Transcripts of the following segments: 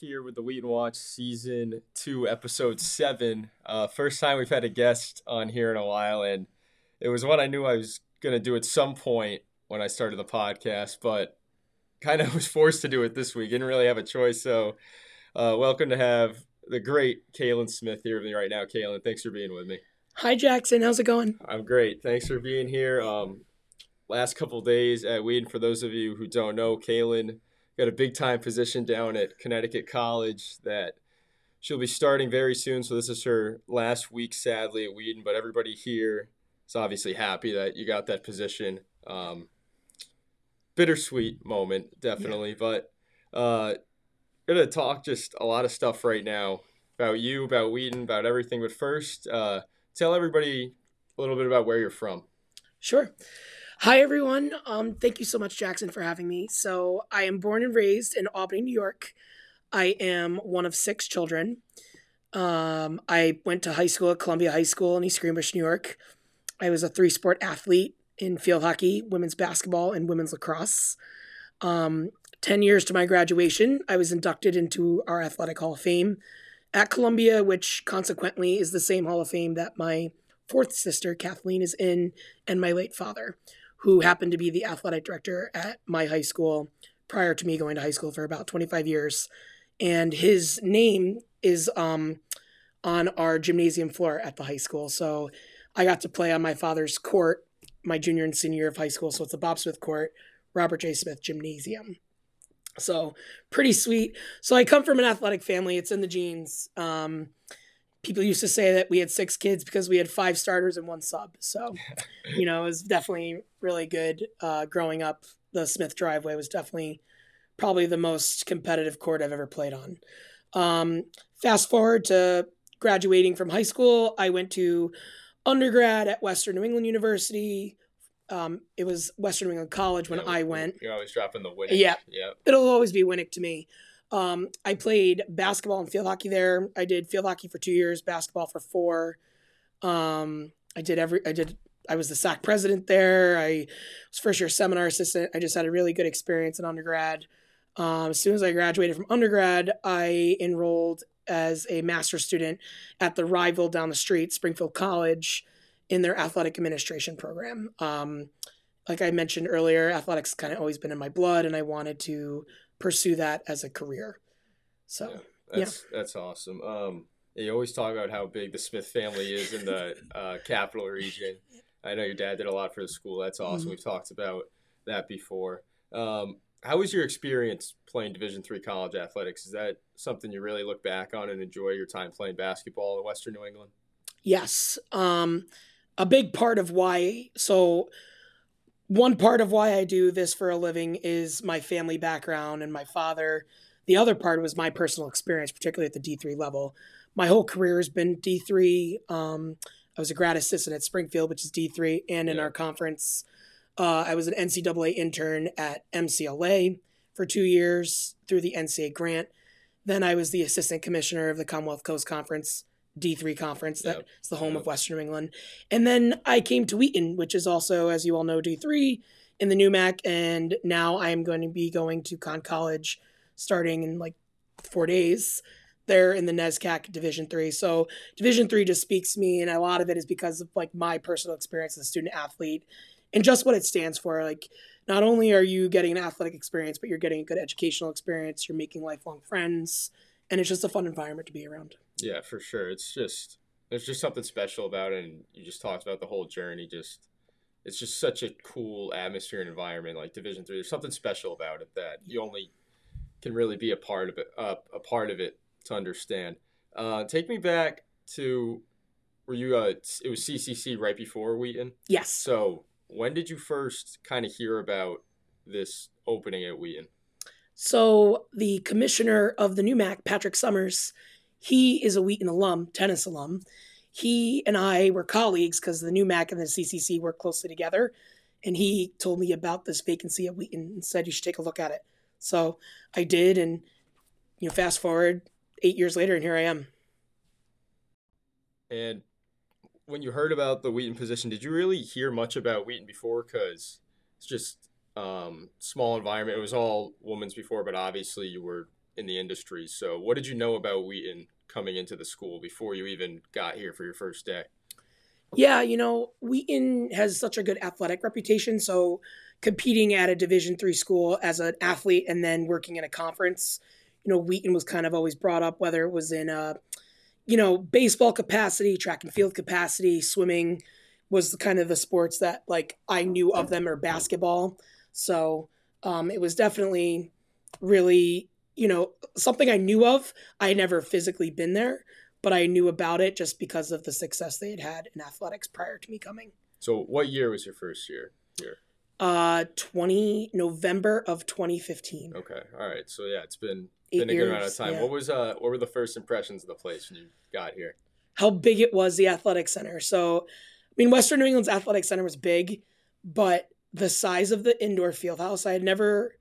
here with the Wheaton Watch season two, episode seven. Uh, first time we've had a guest on here in a while, and it was one I knew I was going to do at some point when I started the podcast, but kind of was forced to do it this week. Didn't really have a choice. So, uh, welcome to have the great Kaylyn Smith here with me right now. Kaylyn, thanks for being with me. Hi, Jackson. How's it going? I'm great. Thanks for being here. Um, last couple days at Wheaton, for those of you who don't know, Kaylyn got a big time position down at Connecticut College that she'll be starting very soon. So this is her last week, sadly, at Wheaton. But everybody here is obviously happy that you got that position. Um, bittersweet moment, definitely. Yeah. But uh, gonna talk just a lot of stuff right now about you, about Wheaton, about everything. But first, uh, tell everybody a little bit about where you're from. Sure. Hi, everyone. Um, thank you so much, Jackson, for having me. So, I am born and raised in Albany, New York. I am one of six children. Um, I went to high school at Columbia High School in East Greenbush, New York. I was a three sport athlete in field hockey, women's basketball, and women's lacrosse. Um, 10 years to my graduation, I was inducted into our Athletic Hall of Fame at Columbia, which consequently is the same Hall of Fame that my fourth sister, Kathleen, is in, and my late father who happened to be the athletic director at my high school prior to me going to high school for about 25 years. And his name is um, on our gymnasium floor at the high school. So I got to play on my father's court my junior and senior year of high school. So it's the Bob Smith Court, Robert J. Smith Gymnasium. So pretty sweet. So I come from an athletic family. It's in the genes. Um, people used to say that we had six kids because we had five starters and one sub. So, you know, it was definitely really good uh, growing up. The Smith driveway was definitely probably the most competitive court I've ever played on. Um, fast forward to graduating from high school, I went to undergrad at Western New England University. Um, it was Western New England College when yeah, I went. You're always dropping the Winnick. Yeah. Yeah. It'll always be Winnick to me. Um, I played basketball and field hockey there. I did field hockey for two years, basketball for four. Um, I did every. I did. I was the SAC president there. I was first year seminar assistant. I just had a really good experience in undergrad. Um, as soon as I graduated from undergrad, I enrolled as a master's student at the rival down the street, Springfield College, in their athletic administration program. Um, like I mentioned earlier, athletics kind of always been in my blood, and I wanted to pursue that as a career. So yeah, that's yeah. that's awesome. Um, you always talk about how big the Smith family is in the uh, capital region. I know your dad did a lot for the school. That's awesome. Mm-hmm. We've talked about that before. Um, how was your experience playing Division three college athletics? Is that something you really look back on and enjoy your time playing basketball in Western New England? Yes. Um, a big part of why. So one part of why I do this for a living is my family background and my father. The other part was my personal experience, particularly at the D3 level. My whole career has been D3. Um, I was a grad assistant at Springfield, which is D3, and in yeah. our conference, uh, I was an NCAA intern at MCLA for two years through the NCAA grant. Then I was the assistant commissioner of the Commonwealth Coast Conference D3 conference. That's yep. the home yep. of Western New England. And then I came to Wheaton, which is also, as you all know, D3 in the NEWMAC. And now I am going to be going to Conn College starting in like four days there in the NESCAC Division Three. So Division Three just speaks to me, and a lot of it is because of like my personal experience as a student athlete and just what it stands for. Like, not only are you getting an athletic experience, but you're getting a good educational experience. You're making lifelong friends, and it's just a fun environment to be around. Yeah, for sure. It's just there's just something special about it, and you just talked about the whole journey. Just it's just such a cool atmosphere and environment, like Division Three. There's something special about it that you only can really be a part of it, uh, a part of it to understand. Uh, take me back to were you uh it was CCC right before Wheaton? Yes. So when did you first kind of hear about this opening at Wheaton? So the commissioner of the NEWMAC, Patrick Summers, he is a Wheaton alum, tennis alum. He and I were colleagues because the NEWMAC and the CCC work closely together. And he told me about this vacancy at Wheaton and said you should take a look at it. So I did, and you know, fast forward eight years later, and here I am. And when you heard about the Wheaton position, did you really hear much about Wheaton before? Because it's just um, small environment. It was all women's before, but obviously you were in the industry. So, what did you know about Wheaton coming into the school before you even got here for your first day? Yeah, you know, Wheaton has such a good athletic reputation. So, competing at a Division three school as an athlete and then working in a conference, you know, Wheaton was kind of always brought up, whether it was in a, you know, baseball capacity, track and field capacity, swimming was kind of the sports that like I knew of them or basketball. So um, it was definitely really, you know, something I knew of. I had never physically been there, but I knew about it just because of the success they had had in athletics prior to me coming. So, what year was your first year here? Uh, 20 November of 2015. Okay, all right. So yeah, it's been Eight been a good amount of years, time. yeah. What was uh, what were the first impressions of the place when you got here? how big it was the athletic center. So, I mean, Western New England's athletic center was big, but the size of the indoor field house, I had never,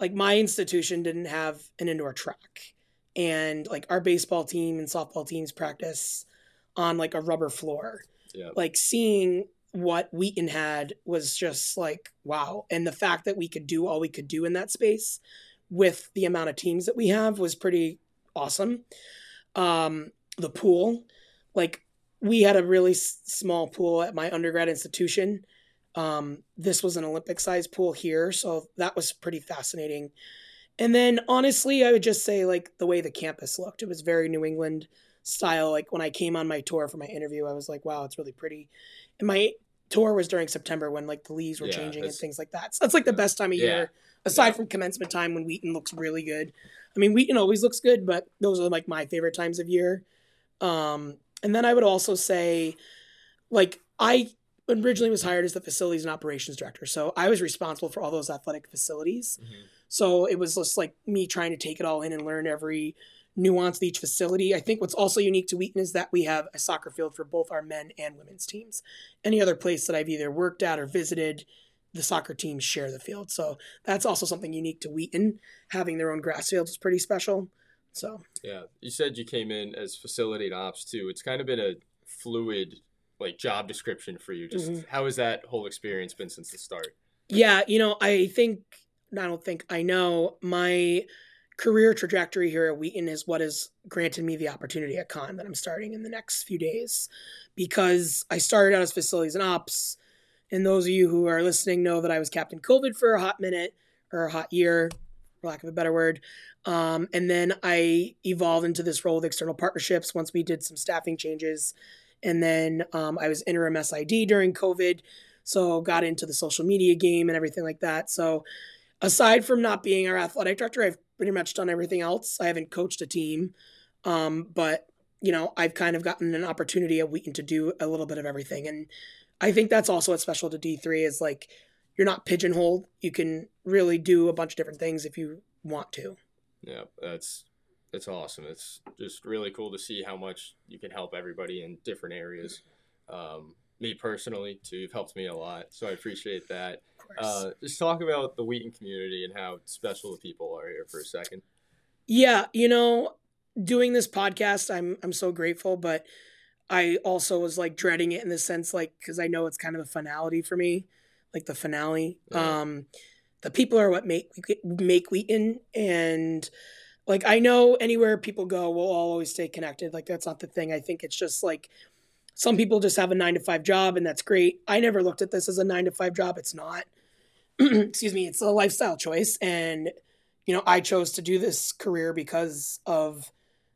like, my institution didn't have an indoor track. And, like, our baseball team and softball teams practice on, like, a rubber floor. Yeah, Like, seeing what Wheaton had was just like, wow. And the fact that we could do all we could do in that space with the amount of teams that we have was pretty awesome. Um, the pool, like we had a really s- small pool at my undergrad institution. Um, this was an Olympic sized pool here, so that was pretty fascinating. And then honestly, I would just say like the way the campus looked, it was very New England style. Like when I came on my tour for my interview, I was like, wow, it's really pretty. And my tour was during September when like the leaves were Yeah, changing and things like that. So that's like the best time of Yeah. year, aside Yeah. from commencement time when Wheaton looks really good. I mean, Wheaton always looks good, but those are like my favorite times of year. Um, and then I would also say, like, I originally was hired as the facilities and operations director. So I was responsible for all those athletic facilities. Mhm. So it was just like me trying to take it all in and learn every nuance of each facility. I think what's also unique to Wheaton is that we have a soccer field for both our men and women's teams. Any other place that I've either worked at or visited, the soccer teams share the field. So that's also something unique to Wheaton. Having their own grass field is pretty special. So yeah. You said you came in as facility and ops too. It's kind of been a fluid like job description for you. Just Mhm. how has that whole experience been since the start? Yeah, you know, I think I don't think I know my career trajectory here at Wheaton is what has granted me the opportunity at Conn that I'm starting in the next few days because I started out as facilities and ops. And those of you who are listening know that I was Captain COVID for a hot minute or a hot year, for lack of a better word. Um, and then I evolved into this role with external partnerships once we did some staffing changes. And then um, I was interim SID during COVID so got into the social media game and everything like that. So aside from not being our athletic director i've pretty much done everything else. I haven't coached a team um, but you know i've kind of gotten an opportunity at wheaton to do a little bit of everything. And i think that's also what's special to d3 is like you're not pigeonholed. You can really do a bunch of different things if you want to. Yeah, that's it's awesome. It's just really cool to see how much you can help everybody in different areas. Um, me personally, too, you've helped me a lot, so I appreciate that. of Uh, just talk about the Wheaton community and how special the people are here for a second. Yeah, you know, doing this podcast, I'm I'm so grateful, but I also was like dreading it in the sense like because I know it's kind of a finality for me, like the finale. Yeah. Um, the people are what make make Wheaton, and like I know anywhere people go, we'll all always stay connected. Like that's not the thing. I think it's just like some people just have a nine to five job, and that's great. I never looked at this as a nine to five job. It's not. Excuse me. It's a lifestyle choice, and you know, I chose to do this career because of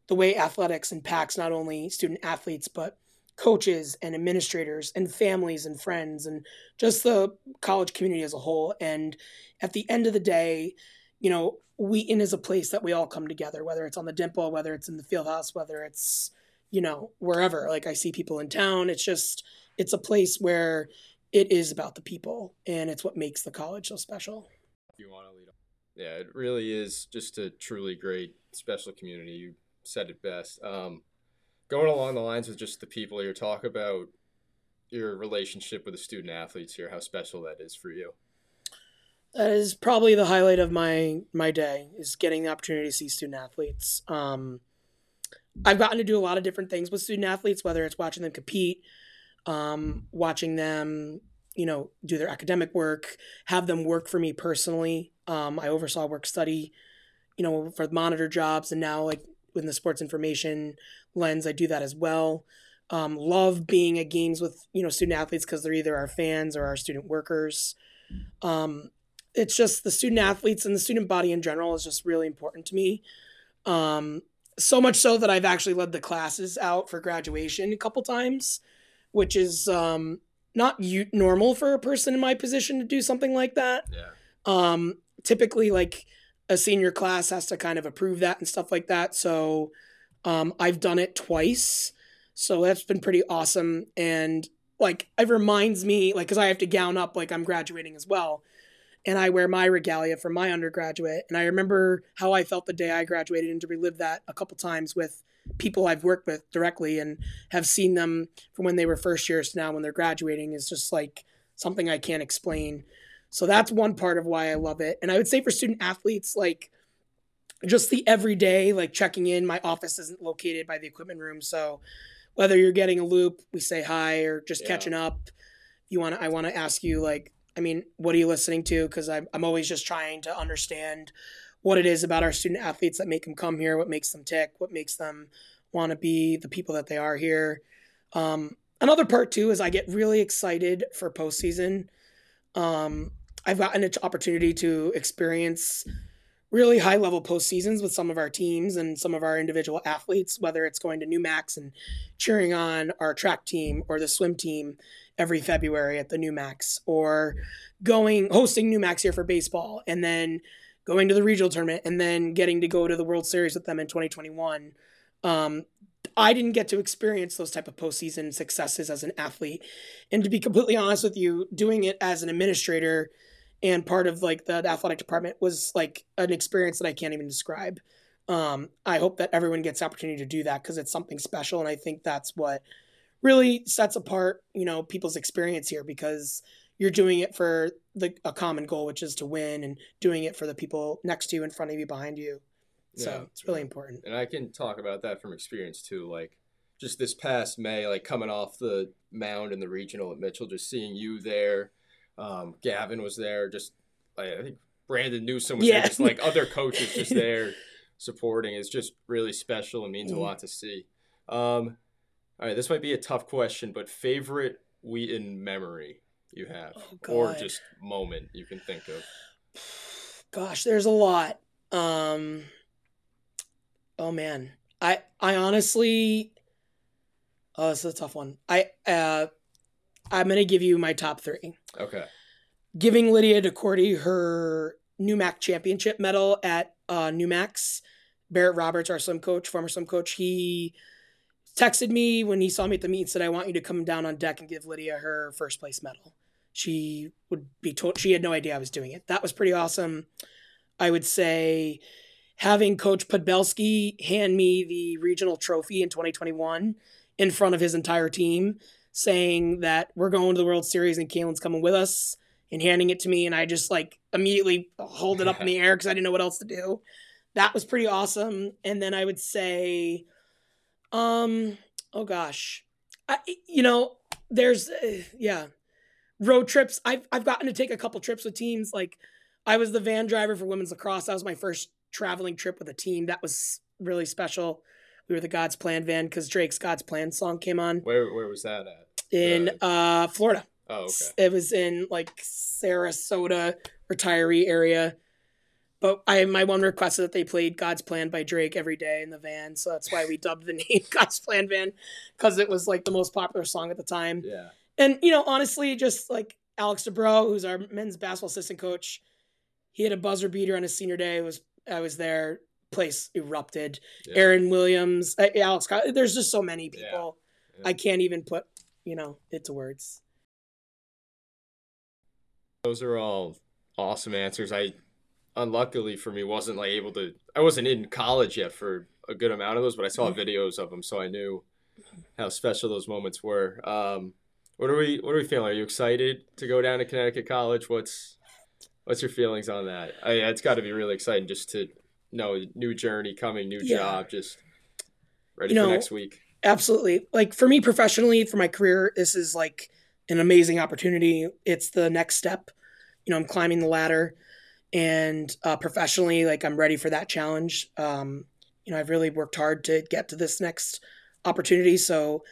the way athletics impacts not only student athletes, but coaches and administrators and families and friends and just the college community as a whole. And at the end of the day, you know, Wheaton is a place that we all come together, whether it's on the dimple, whether it's in the field house, whether it's, you know, wherever. Like I see people in town. It's just, it's a place where it is about the people and it's what makes the college so special. You want to lead on. Yeah, it really is just a truly great special community. You said it best. Um, going along the lines with just the people here, talk about your relationship with the student athletes here, how special that is for you. That is probably the highlight of my my day is getting the opportunity to see student athletes. Um, I've gotten to do a lot of different things with student athletes, whether it's watching them compete, um, watching them, you know, do their academic work, have them work for me personally. Um, I oversaw work study, you know, for monitor jobs, and now like in the sports information lens, I do that as well. Um, love being at games with you know student athletes because they're either our fans or our student workers. Um, it's just the student athletes and the student body in general is just really important to me. Um, so much so that I've actually led the classes out for graduation a couple times, which is um, not u- normal for a person in my position to do something like that. Yeah. Um, typically, like a senior class has to kind of approve that and stuff like that. So um, I've done it twice. So that's been pretty awesome. And like, it reminds me, like, because I have to gown up like I'm graduating as well and I wear my regalia for my undergraduate. And I remember how I felt the day I graduated and to relive that a couple times with people I've worked with directly and have seen them from when they were first years to now when they're graduating is just like something I can't explain. So that's one part of why I love it. And I would say for student athletes, like just the everyday, like checking in, my office isn't located by the equipment room. So whether you're getting a loop, we say hi or just Yeah. catching up. You want to, I want to ask you like, I mean, what are you listening to? Because I'm, I'm always just trying to understand what it is about our student athletes that make them come here, what makes them tick, what makes them want to be the people that they are here. Um, another part too is I get really excited for postseason. Um, I've gotten an opportunity to experience really high level postseasons with some of our teams and some of our individual athletes, whether it's going to NEWMACs and cheering on our track team or the swim team every February at the NEWMACs, or going hosting NEWMACs here for baseball, and then going to the regional tournament, and then getting to go to the World Series with them in 2021. Um, I didn't get to experience those type of postseason successes as an athlete, and to be completely honest with you, doing it as an administrator and part of like the athletic department was like an experience that I can't even describe. Um, I hope that everyone gets the opportunity to do that because it's something special, and I think that's what really sets apart you know people's experience here because you're doing it for the a common goal, which is to win, and doing it for the people next to you, in front of you, behind you. So Yeah. it's really important. And I can talk about that from experience too. Like just this past May, like coming off the mound in the regional at Mitchell, just seeing you there. Um, Gavin was there. Just like, I think Brandon Newsom was Yeah. there. Just like other coaches just there supporting is just really special and means a Mhm. lot to see. Um, all right, this might be a tough question, but favorite Wheaton memory you have, Oh, or just moment you can think of. Gosh, there's a lot. Um, oh man, I I honestly, oh, this is a tough one. I uh, I'm gonna give you my top three. Okay. Giving Lydia DeCourty her NEWMAC championship medal at uh, NEWMACs. Barrett Roberts, our swim coach, former swim coach, he texted me when he saw me at the meet and said, "I want you to come down on deck and give Lydia her first place medal." She would be told she had no idea I was doing it. That was pretty awesome. I would say having Coach Podbelski hand me the regional trophy in 2021 in front of his entire team, saying that we're going to the World Series and Kaylyn's coming with us, and handing it to me, and I just like immediately hold it up in the air because I didn't know what else to do. That was pretty awesome. And then I would say, um, oh gosh, I you know, there's uh, yeah, road trips. I've I've gotten to take a couple trips with teams. Like I was the van driver for women's lacrosse. That was my first traveling trip with a team. That was really special. We were the God's Plan van because Drake's God's Plan song came on Where where was that at? in uh Florida. Oh, okay. It was in like Sarasota retiree area. But I my one request is that they played God's Plan by Drake every day in the van. So that's why we dubbed the name God's Plan Van because it was like the most popular song at the time. Yeah. And you know, honestly, just like Alex DeBro, who's our men's basketball assistant coach, he had a buzzer beater on his senior day. It was I was there. Place erupted. Yeah. Aaron Williams, Alex. There's just so many Yeah. people. Yeah. I can't even put you know it to words. Those are all awesome answers. I unluckily for me wasn't like able to I wasn't in college yet for a good amount of those, but I saw Mhm. videos of them so I knew how special those moments were. Um what are we what are we feeling? Are you excited to go down to Connecticut College? What's what's your feelings on that? I, it's got to be really exciting just to know new journey coming, new Yeah. job, just ready You for know, next week. Absolutely. Like for me professionally, for my career, this is like an amazing opportunity. It's the next step. You know, I'm climbing the ladder. And uh, professionally, like I'm ready for that challenge. Um, you know, I've really worked hard to get to this next opportunity. So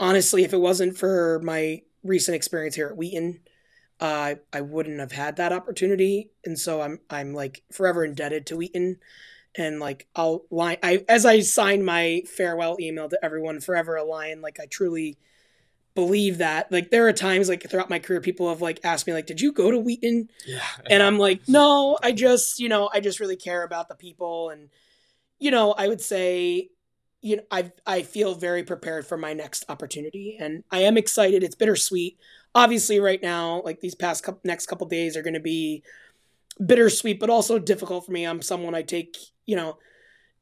honestly, if it wasn't for my recent experience here at Wheaton, uh, I wouldn't have had that opportunity. And so I'm I'm like forever indebted to Wheaton. And like I'll line I as I sign my farewell email to everyone, forever a lion. Like I truly believe that. Like there are times like throughout my career, people have like asked me like, "Did you go to Wheaton?" Yeah. And I'm like, "No, I just you know I just really care about the people and you know I would say you know I I feel very prepared for my next opportunity and I am excited. It's bittersweet. Obviously, right now, like these past couple, next couple days are going to be bittersweet, but also difficult for me. I'm someone I take you know.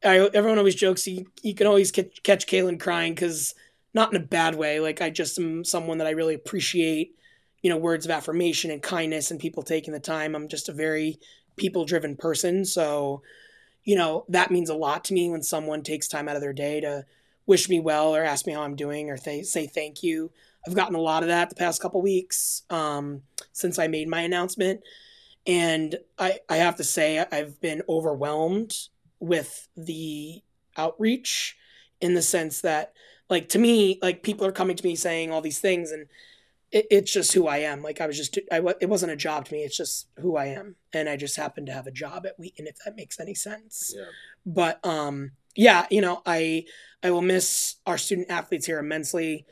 I, everyone always jokes you, you can always catch, catch Kaylyn crying because not in a bad way. Like I just am someone that I really appreciate, you know, words of affirmation and kindness and people taking the time. I'm just a very people driven person. So, you know, that means a lot to me when someone takes time out of their day to wish me well or ask me how I'm doing or th- say thank you. I've gotten a lot of that the past couple weeks um, since I made my announcement. And I, I have to say, I've been overwhelmed with the outreach in the sense that like to me like people are coming to me saying all these things and it, it's just who i am. Like i was just I, it wasn't a job to me it's just who i am. And i just happen to have a job at wheaton if that makes any sense. Yeah. but um yeah you know i i will miss our student athletes here immensely.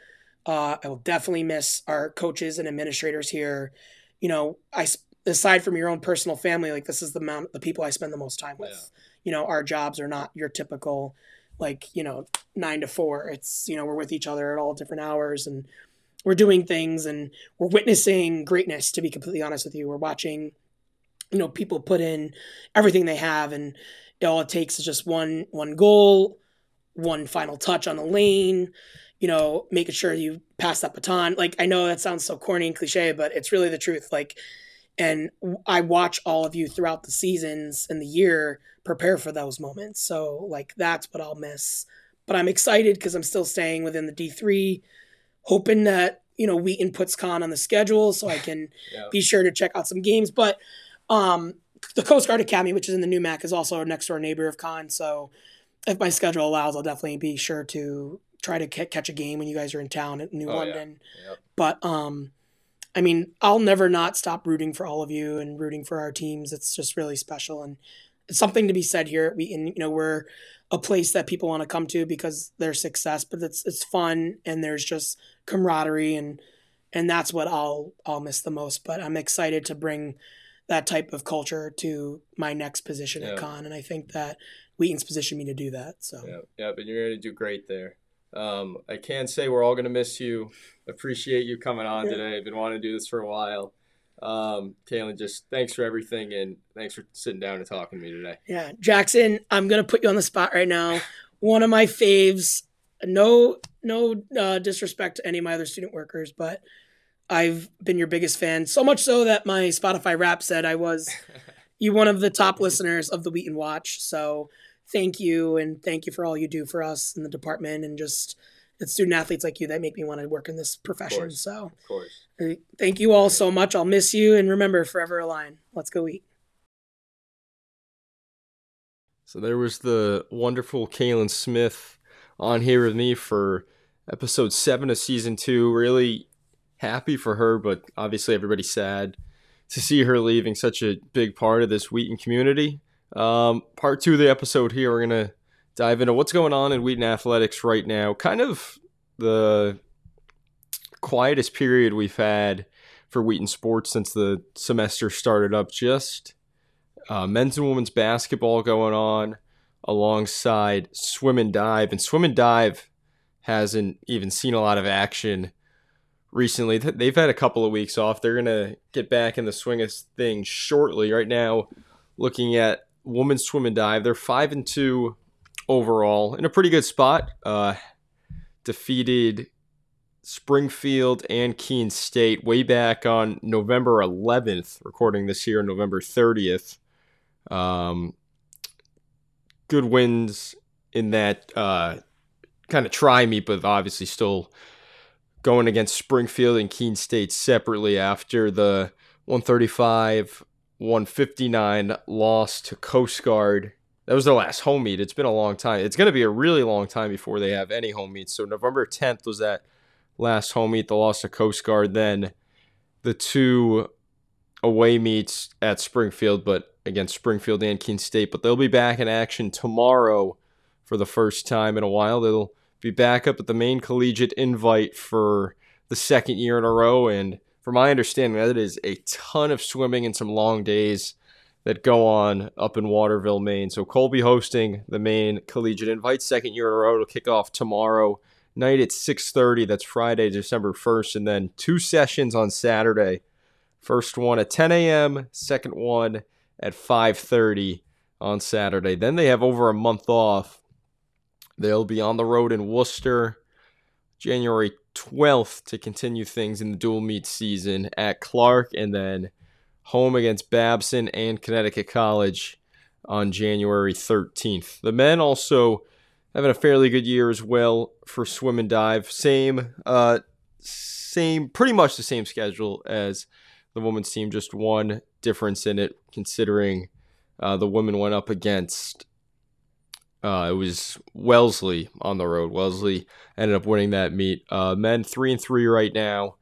Uh i will definitely miss our coaches and administrators here. You know i aside from your own personal family like this is the amount the people i spend the most time with. Yeah. you know our jobs are not your typical like you know nine to four it's you know we're with each other at all different hours and we're doing things and we're witnessing greatness to be completely honest with you. We're watching you know people put in everything they have and all it takes is just one one goal one final touch on the lane you know making sure you pass that baton. Like i know that sounds so corny and cliche but it's really the truth. Like and i watch all of you throughout the seasons and the year prepare for those moments so like that's what i'll miss but i'm excited because i'm still staying within the d3 hoping that you know wheaton puts Conn on the schedule so i can Yeah. be sure to check out some games but um the coast guard academy which is in the NEWMAC is also a next door neighbor of Conn so if my schedule allows i'll definitely be sure to try to ca- catch a game when you guys are in town at new Oh, yeah. london Yep. but um i mean i'll never not stop rooting for all of you and rooting for our teams it's just really special and it's something to be said here we and you know we're a place that people want to come to because their success but it's it's fun and there's just camaraderie and and that's what I'll I'll miss the most but I'm excited to bring that type of culture to my next position Yeah. at Conn and I think that Wheaton's positioned me to do that so Yeah, yeah, but you're gonna do great there. Um, I can say we're all gonna miss you. Appreciate you coming on today. I've been wanting to do this for a while. Um, Kaylyn, just thanks for everything and thanks for sitting down and talking to me today. Yeah, Jackson, I'm gonna put you on the spot right now. One of my faves. No, no uh, disrespect to any of my other student workers, but I've been your biggest fan. So much so that my Spotify rap said I was you one of the top listeners of the Wheaton Watch. So thank you, and thank you for all you do for us in the department, and just it's student athletes like you that make me want to work in this profession. course. So Of course. thank you all so much. I'll miss you, and remember, forever a lion. Let's go eat. So there was the wonderful Kaylyn Smith on here with me for episode seven of season two. Really happy for her, but obviously everybody's sad to see her leaving such a big part of this Wheaton community. Um, part two of the episode here, we're gonna dive into what's going on in Wheaton athletics right now. Kind of the quietest period we've had for Wheaton sports since the semester started up. Just uh, men's and women's basketball going on alongside swim and dive. And swim and dive hasn't even seen a lot of action recently. They've had a couple of weeks off. They're going to get back in the swing of things shortly. Right now, looking at women's swim and dive, they're 5 and 2 overall in a pretty good spot. Uh, defeated Springfield and Keene State way back on November 11th, recording this here November 30th. Um, good wins in that uh, kind of tri meet, but obviously still going against Springfield and Keene State separately after the 135 159 loss to Coast Guard. That was their last home meet. It's been a long time. It's going to be a really long time before they have any home meets. So November 10th was that last home meet, the loss to Coast Guard. Then the two away meets at Springfield, but against Springfield and Keene State. But they'll be back in action tomorrow for the first time in a while. They'll be back up at the Maine collegiate invite for the second year in a row. And from my understanding, that is a ton of swimming and some long days that go on up in Waterville, Maine. So Colby hosting the Maine collegiate invite second year in a row. It'll kick off tomorrow night at 6.30 that's friday december 1st and then two sessions on saturday. First one at 10 a.m second one at 5.30 on saturday. Then they have over a month off. They'll be on the road in worcester january 12th to continue things in the dual meet season at clark and then home against babson and connecticut college on january 13th the men also having a fairly good year as well for swim and dive. Same, uh, same, pretty much the same schedule as the women's team. Just one difference in it, considering uh, the women went up against. Uh, it was Wellesley on the road. Wellesley ended up winning that meet. Uh, men three and three right now.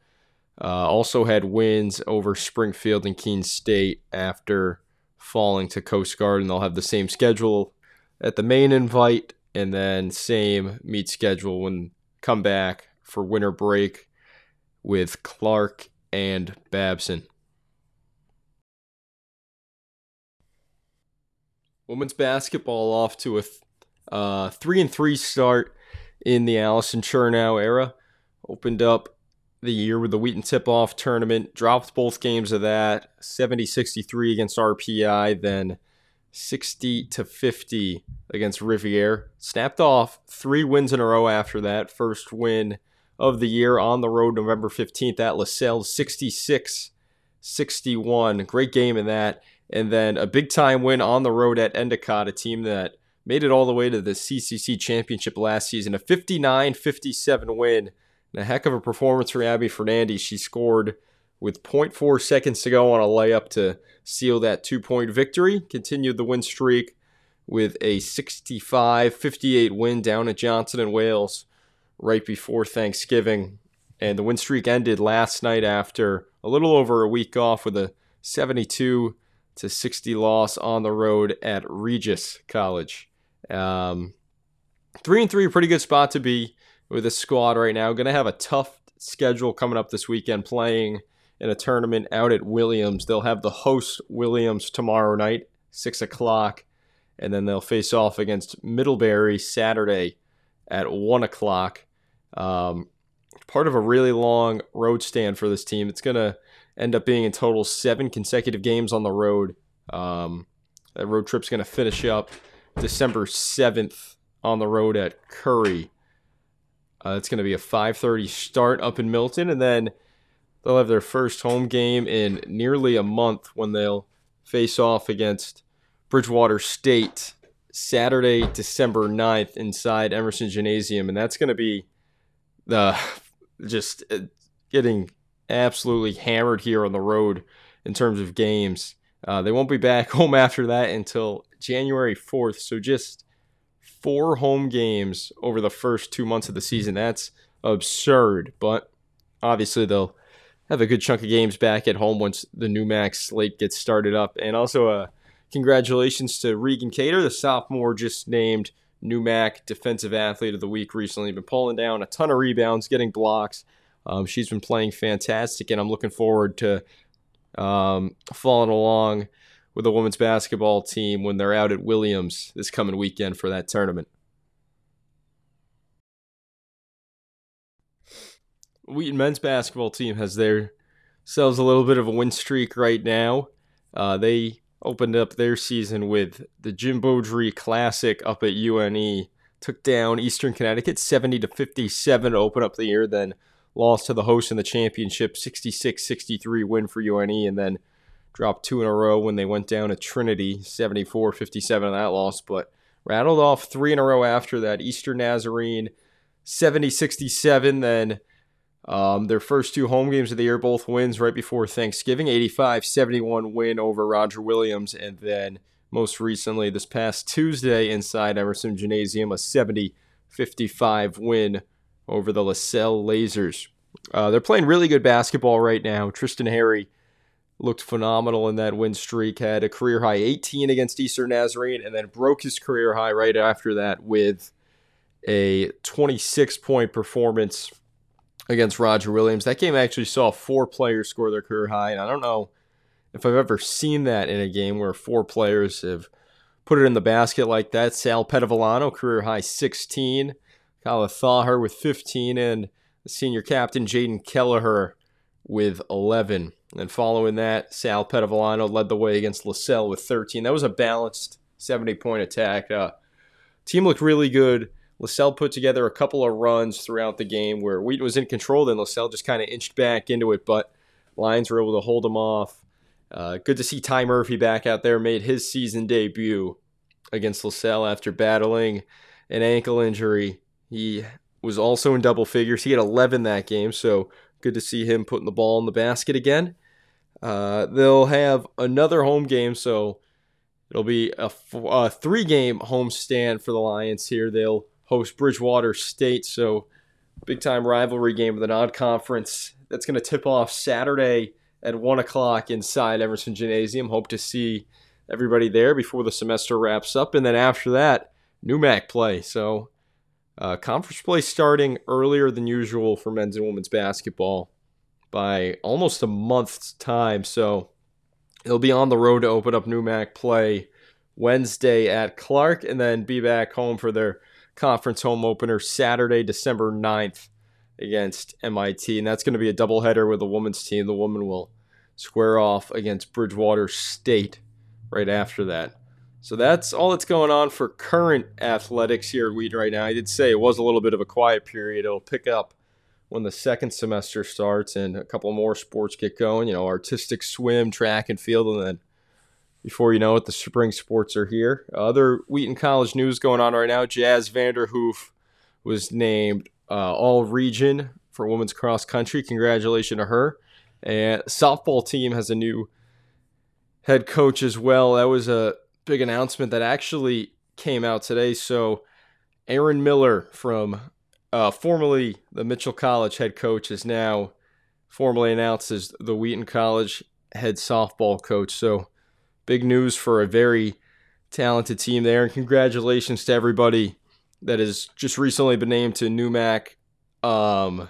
Uh, also had wins over Springfield and Keene State after falling to Coast Guard, and they'll have the same schedule at the Maine invite and then same meet schedule when come back for winter break with Clark and Babson. Women's basketball off to a uh, three and three start in the Allison Chernow era. Opened up the year with the Wheaton tip off tournament, dropped both games of that 70 63 against RPI, then 60 to 50 against Rivier. Snapped off three wins in a row after that. First win of the year on the road November 15th at Lasell, 66 61. Great game in that. And then a big time win on the road at Endicott, a team that made it all the way to the CCC championship last season. A 59 57 win. And a heck of a performance for Abby Fernandez. She scored with 0.4 seconds to go on a layup to seal that two point victory. Continued the win streak with a 65 58 win down at Johnson and Wales right before Thanksgiving. And the win streak ended last night after a little over a week off with a 72 to 60 loss on the road at Regis College. Um, three and three, pretty good spot to be with this squad right now. Going to have a tough schedule coming up this weekend, playing in a tournament out at Williams. They'll have the host Williams tomorrow night, six o'clock, and then they'll face off against Middlebury Saturday at one o'clock. Um, part of a really long road stand for this team. It's going to end up being in total seven consecutive games on the road. Um, that road trip's going to finish up December 7th on the road at Curry. Uh, it's going to be a 5:30 start up in Milton, and then they'll have their first home game in nearly a month when they'll face off against Bridgewater State Saturday, December 9th inside Emerson Gymnasium. And that's going to be the just uh, getting absolutely hammered here on the road in terms of games. Uh, they won't be back home after that until January 4th. So just four home games over the first two months of the season. That's absurd. But obviously, they'll have a good chunk of games back at home once the new max slate gets started up. And also, uh, congratulations to Regan Cater, the sophomore just named NEWMAC Defensive Athlete of the Week recently. Been pulling down a ton of rebounds, getting blocks. Um, she's been playing fantastic, and I'm looking forward to um, following along with the women's basketball team when they're out at Williams this coming weekend for that tournament. Wheaton men's basketball team has their selves a little bit of a win streak right now. Uh, they opened up their season with the Jim Beaudry Classic up at UNE. Took down Eastern Connecticut 70 to 57 to open up the year, then lost to the host in the championship 66 63 win for UNE, and then dropped two in a row when they went down to Trinity 74 57 on that loss, but rattled off three in a row after that. Eastern Nazarene 70 67, then Um, their first two home games of the year, both wins right before Thanksgiving 85 71 win over Roger Williams, and then most recently this past Tuesday inside Emerson Gymnasium, a 70 55 win over the Lasell Lasers. Uh, they're playing really good basketball right now. Tristan Harry looked phenomenal in that win streak, had a career high 18 against Eastern Nazarene, and then broke his career high right after that with a 26 point performance against Roger Williams. That game actually saw four players score their career high, and I don't know if I've ever seen that in a game where four players have put it in the basket like that. Sal Petavolano, career high 16. Kyle Thaher with 15, and senior captain Jaden Kelleher with 11. And following that, Sal Petavolano led the way against Lasell with 13. That was a balanced 70 point attack. Uh, team looked really good. Lasell put together a couple of runs throughout the game where Wheaton was in control, then Lasell just kind of inched back into it, but Lions were able to hold them off. Uh, good to see Ty Murphy back out there, made his season debut against Lasell after battling an ankle injury. He was also in double figures. He had 11 that game, so good to see him putting the ball in the basket again. Uh, they'll have another home game, so it'll be a, a three game home stand for the Lions here. They'll host Bridgewater State. So, big time rivalry game of the non conference. That's going to tip off Saturday at 1 o'clock inside Emerson Gymnasium. Hope to see everybody there before the semester wraps up. And then after that, NEWMAC play. So, uh, conference play starting earlier than usual for men's and women's basketball by almost a month's time. So, it'll be on the road to open up NEWMAC play Wednesday at Clark and then be back home for their conference home opener Saturday, December 9th against MIT. And that's going to be a doubleheader with the women's team. The woman will square off against Bridgewater State right after that. So that's all that's going on for current athletics here at Wheaton right now. I did say it was a little bit of a quiet period. It'll pick up when the second semester starts and a couple more sports get going. You know, artistic swim, track and field, and then before you know it, the spring sports are here. Other Wheaton College news going on right now. Jazz Vanderhoof was named uh, All Region for women's cross country. Congratulations to her. And softball team has a new head coach as well. That was a big announcement that actually came out today. So Aaron Miller from uh, formerly the Mitchell College head coach is now formally announced as the Wheaton College head softball coach. So big news for a very talented team there. And congratulations to everybody that has just recently been named to NEWMAC um,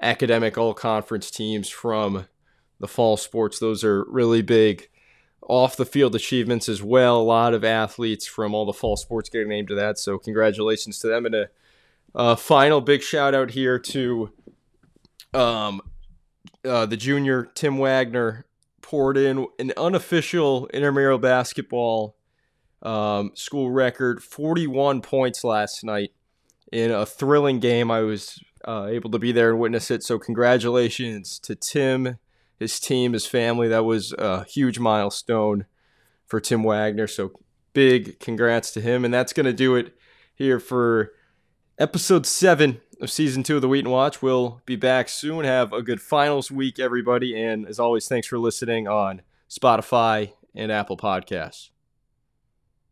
academic all conference teams from the fall sports. Those are really big off the field achievements as well. A lot of athletes from all the fall sports getting named to that. So congratulations to them. And a, a final big shout out here to um, uh, the junior Tim Wagner poured in an unofficial intramural basketball um, school record 41 points last night in a thrilling game. I was uh, able to be there and witness it. So, congratulations to Tim, his team, his family. That was a huge milestone for Tim Wagner. So, big congrats to him. And that's going to do it here for episode seven of season two of the Wheaton Watch. We'll be back soon. Have a good finals week, everybody. And as always, thanks for listening on Spotify and Apple Podcasts.